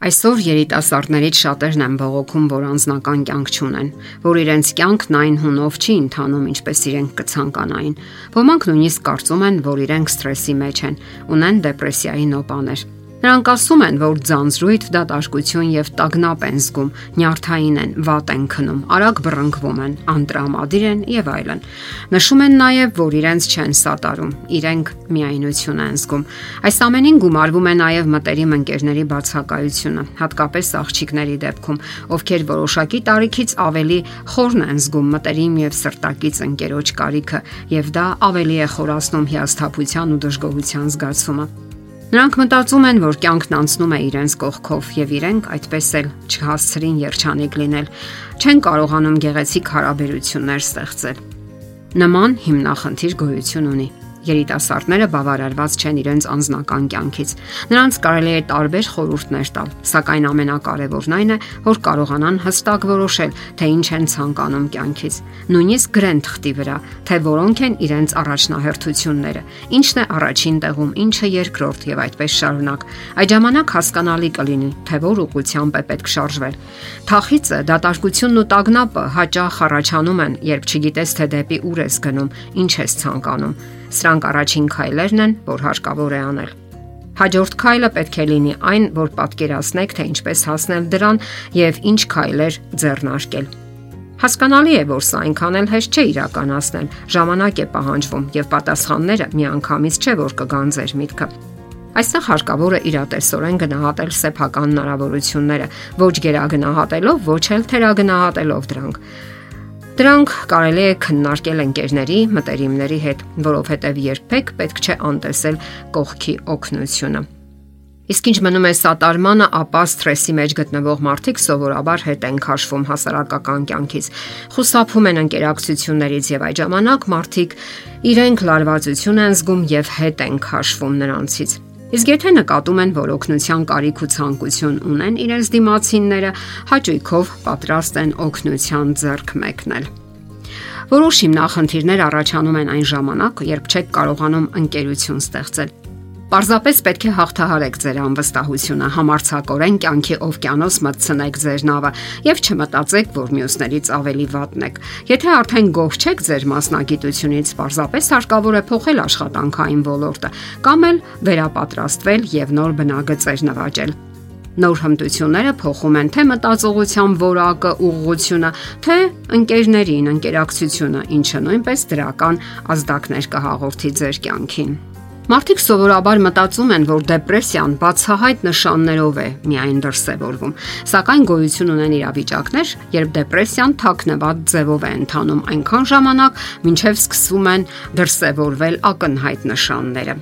Այսօր երիտասարդներից շատերն են բողոքում, որ անznական կյանք չունեն, որ իրենց կյանքն այն հունով չի ընթանում, ինչպես իրենք կցանկանային։ Ոմանք նույնիսկ կարծում են, որ իրենք սթրեսի մեջ են, ունեն դեպրեսիայի նոպաներ։ Նրանք ասում են, որ ձանձրույթ, դատարկություն եւ տագնապ են զգում, նյարդային են, վատ են քնում, արագ բռնկվում են, անտրամադիր են եւ այլն։ Նշում են նաեւ, որ իրենց չեն սատարում, իրենք միայնություն են զգում։ Այս ամենին գումարվում է նաեւ մտերիմ ընկերների բացակայությունը, հատկապես աղջիկների դեպքում, ովքեր որոշակի տարիքից ավելի խորն են զգում մտերիմ եւ սրտակից ընկերոջ կարիքը, եւ դա ավելի է խորացնում հիասթափության ու դժգոհության զգացումը։ Նրանք մտածում են, որ կյանքն անցնում է իրենց կողքով եւ իրենք այդպես էլ չհասցրին երջանիկ լինել, չեն կարողանում գեղեցիկ հարաբերություններ ստեղծել։ Նման հիմնախնդիր գոյություն ունի երիտասարդները բավարարված չեն իրենց անձնական կյանքից։ Նրանց կարելի է տարբեր խորհուրդներ տալ, սակայն ամենակարևորն այն է, որ կարողանան հստակ որոշել, թե ինչ են ցանկանում կյանքից։ Նույնիսկ գրեն թղթի վրա, թե որոնք են իրենց առաջնահերթությունները, ինչն է առաջին տեղում, ինչը երկրորդ եւ այդպես շարունակ։ Այդ ժամանակ հասկանալի կլինի, թե որ ուղղությամբ է պետք շարժվել։ Թախիցը, դատարկությունն ու տագնապը հաճախ առաջանում են, երբ չգիտես թե դեպի ուր ես գնում, ինչ ես ցանկանում Սրանք առաջին քայլերն են, որ հարկավոր է անել։ Հաջորդ քայլը պետք է լինի այն, որ պատկերացնեք, թե ինչպես հասնել դրան եւ ինչ քայլեր ձեռնարկել։ Հասկանալի է, որ սա այնքան էլ հեշտ չէ իրականացնել։ Ժամանակ է պահանջվում եւ պատասխանները միանգամից չէ, որ կգան ձեր միտքը։ Այստեղ հարկավոր է իրատեսորեն գնահատել սեփական հնարավորությունները, ոչ գերագնահատելով, ոչ էլ թերագնահատելով դրանք։ Դրանք կարելի է քննարկել ընկերների, մտերիմների հետ, որովհետև երբեք պետք չէ անտեսել կողքի օգնությունը։ Իսկ ինչ մնում է սատարմանը, ապա սթրեսի մեջ գտնվող մարդիկ սովորաբար հետ են քաշվում հասարակական կյանքից, խուսափում են ընկերակցություններից եւ այդ ժամանակ մարդիկ իրենք լարվածություն են զգում եւ հետ են քաշվում նրանցից։ Իսկ եթե նկատում են, որ օգնության կարիք ու ցանկություն ունեն իրենց դիմացինները, հաճույքով պատրաստ են օգնության ձեռք մեկնել։ Որոշ հիմնախնդիրներ առաջանում են այն ժամանակ, երբ չեք կարողանում ընկերություն ստեղծել Պարզապես պետք է հաղթահարեք ձեր անվստահությունը, համարցակորեն կյանքի օվկիանոս մտցնեք ձեր նավը եւ չմտածեք, որ մյուսներից ավելի վատն եք։ Եթե արդեն գոհ չեք ձեր մասնագիտությունից, պարզապես հարկավոր է փոխել աշխատանքային ոլորտը կամ էլ վերապատրաստվել եւ նոր բնագծեր նվաճել։ Նոր հմտությունները փոխում են թե մտածողության որակը, ուղղությունը, թե ընկերներին, ընկերակցությունը, ինչը նույնպես դրական ազդակներ կհաղորդի ձեր կյանքին։ Մարդիկ սովորաբար մտածում են, որ դեպրեսիան բացահայտ նշաններով է միայն դրսևորվում, սակայն գոյություն ունեն իրավիճակներ, երբ դեպրեսիան թաքնված ձևով է ընթանում այնքան ժամանակ, մինչև սկսվում են դրսևորվել ակնհայտ նշանները։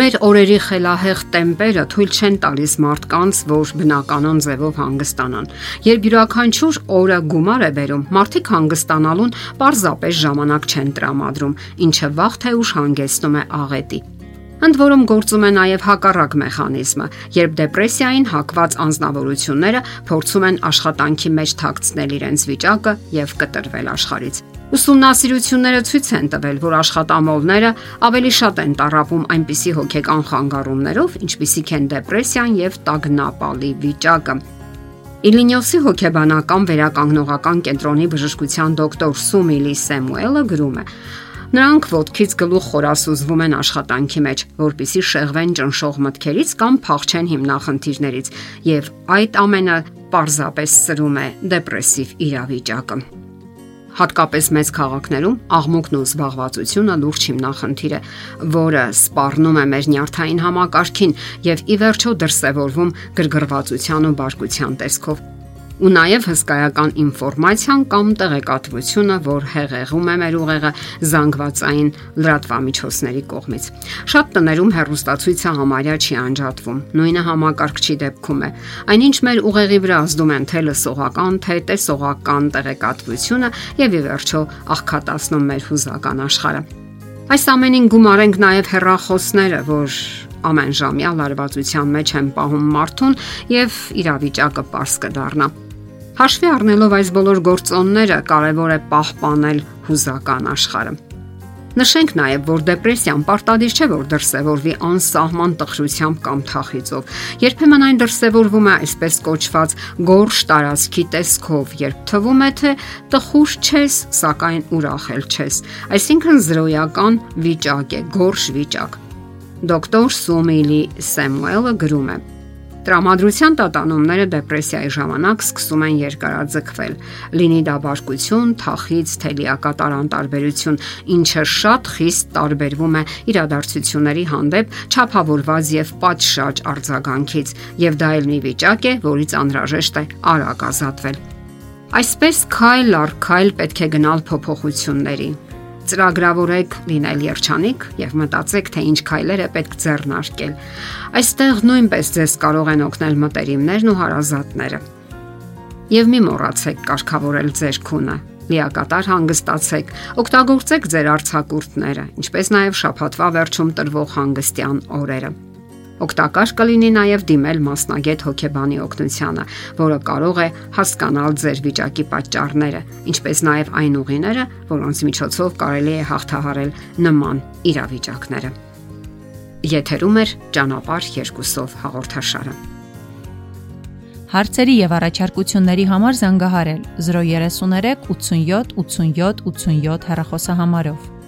Մեր օրերի խելահեղ տեմպերը թույլ չեն տալիս մարդկանց, որ բնականon ձևով հանգստանան։ Երբ յուրաքանչյուր օրը գումար է բերում, մարդիկ հանգստանալուն պարզապես ժամանակ չեն տրամադրում, ինչը վաղ թե ուշ հանգեցնում է աղետի։ Ընդ որում գործում է նաև հակառակ մեխանիզմը, երբ դեպրեսիային հակված անznավորությունները փորձում են աշխատանքի մեջ թաքցնել իրենց վիճակը եւ կտրվել աշխարից։ Ուսումնասիրությունները ցույց են տվել, որ աշխատամոլները ավելի շատ են տարապում այնպիսի հոգեկան խանգարումներով, ինչպիսիք են դեպրեսիան եւ տագնապալի վիճակը։ Իլինյոսի հոգեբանական վերականգնողական կենտրոնի բժշկության դոկտոր Սումիլի Սեմուելը գրում է. Նրանք ոդքից գլուխ խորասուզվում են աշխատանքի մեջ, որpիսի շեղվեն ճնշող մտքերից կամ փախչեն հիմնախնդիրներից, եւ այդ ամենը պարզապես սրում է դեպրեսիվ իրավիճակը։ Հատկապես մեծ քաղաքներում աղմուկն ու զբաղվածությունը լուրջ հիմնախնդիր է, որը սպառնում է մեր նյարդային համակարգին եւ ի վերջո դրսևորվում գրգռվածության ու բարկության տեսքով ու նաև հսկայական ինֆորմացիան կամ տեղեկատվությունը, որ հեղեղում է մեր ուղեղը զանգվածային լրատվամիջոցների կողմից։ Շատ տներում հերոստացույցը համարյա չի անջատվում։ Նույնը համակարգչի դեպքում է։ Այնինչ մեր ուղեղի վրա ազդում են թե լսողական, թե տեսողական տեղեկատվությունը եւ ի վերջո աղքատացնում մեր հուզական աշխարհը։ Այս ամենին գումարենք նաև հերախոսները, որ ամեն ժամյա լարվածության մեջ են պահում մարդուն եւ իրավիճակը པարս կդառնա։ Հաշվի առնելով այս բոլոր գործոնները կարևոր է պահպանել հուզական աշխարհը։ Նշենք նաև, որ դեպրեսիան պարտադիր չէ, որ դրսևորվի անսահման տխրությամբ կամ թախիծով։ Երբեմն այն դրսևորվում է այսպես կոչված գորշ տարածքի տեսքով, երբ թվում է, թե տխուր չես, սակայն ուրախ էլ չես։ Այսինքն զրոյական վիճակ է, գորշ վիճակ։ Դոկտոր Սումիլի Սեմուելը գրում է. Տրամադրության տատանումները դեպրեսիայի ժամանակ սկսում են երկարաձգվել։ Լինի դա բարկություն, թախիծ, թելիակատար անտարբերություն, ինչը շատ խիստ տարբերվում է իրադարձությունների հանդեպ ճափավորված եւ պատշաճ արձագանքից, եւ դա էլ մի վիճակ է, որից անհրաժեշտ է արագ ազատվել։ Այսպես քայլ առ քայլ պետք է գնալ փոփոխությունների ծրագրավորեք լինել երջանիկ եւ մտածեք, թե ինչ քայլեր է պետք ձեռնարկել։ Այստեղ նույնպես ձեզ կարող են օգնել մտերիմներն ու հարազատները։ Եվ մի մոռացեք կարգավորել ձեր քունը լիակատար հանգստացեք, օգտագործեք ձեր արցակուրտները, ինչպես նաև շփաթվա վերջում տրվող հանգստյան օրերը։ Օգտակար կլինի նաև դիմել մասնագետ հոգեբանի օգնությանը, որը կարող է հասկանալ ձեր վիճակի պատճառները, ինչպես նաև այն ուղիները, որոնց միջոցով կարելի է հաղթահարել նման իրավիճակները։ Եթերում է ճանապարհ երկուսով հաղորդաշարը։ Հարցերի եւ առաջարկությունների համար զանգահարել 033 87 87 87 հեռախոսահամարով։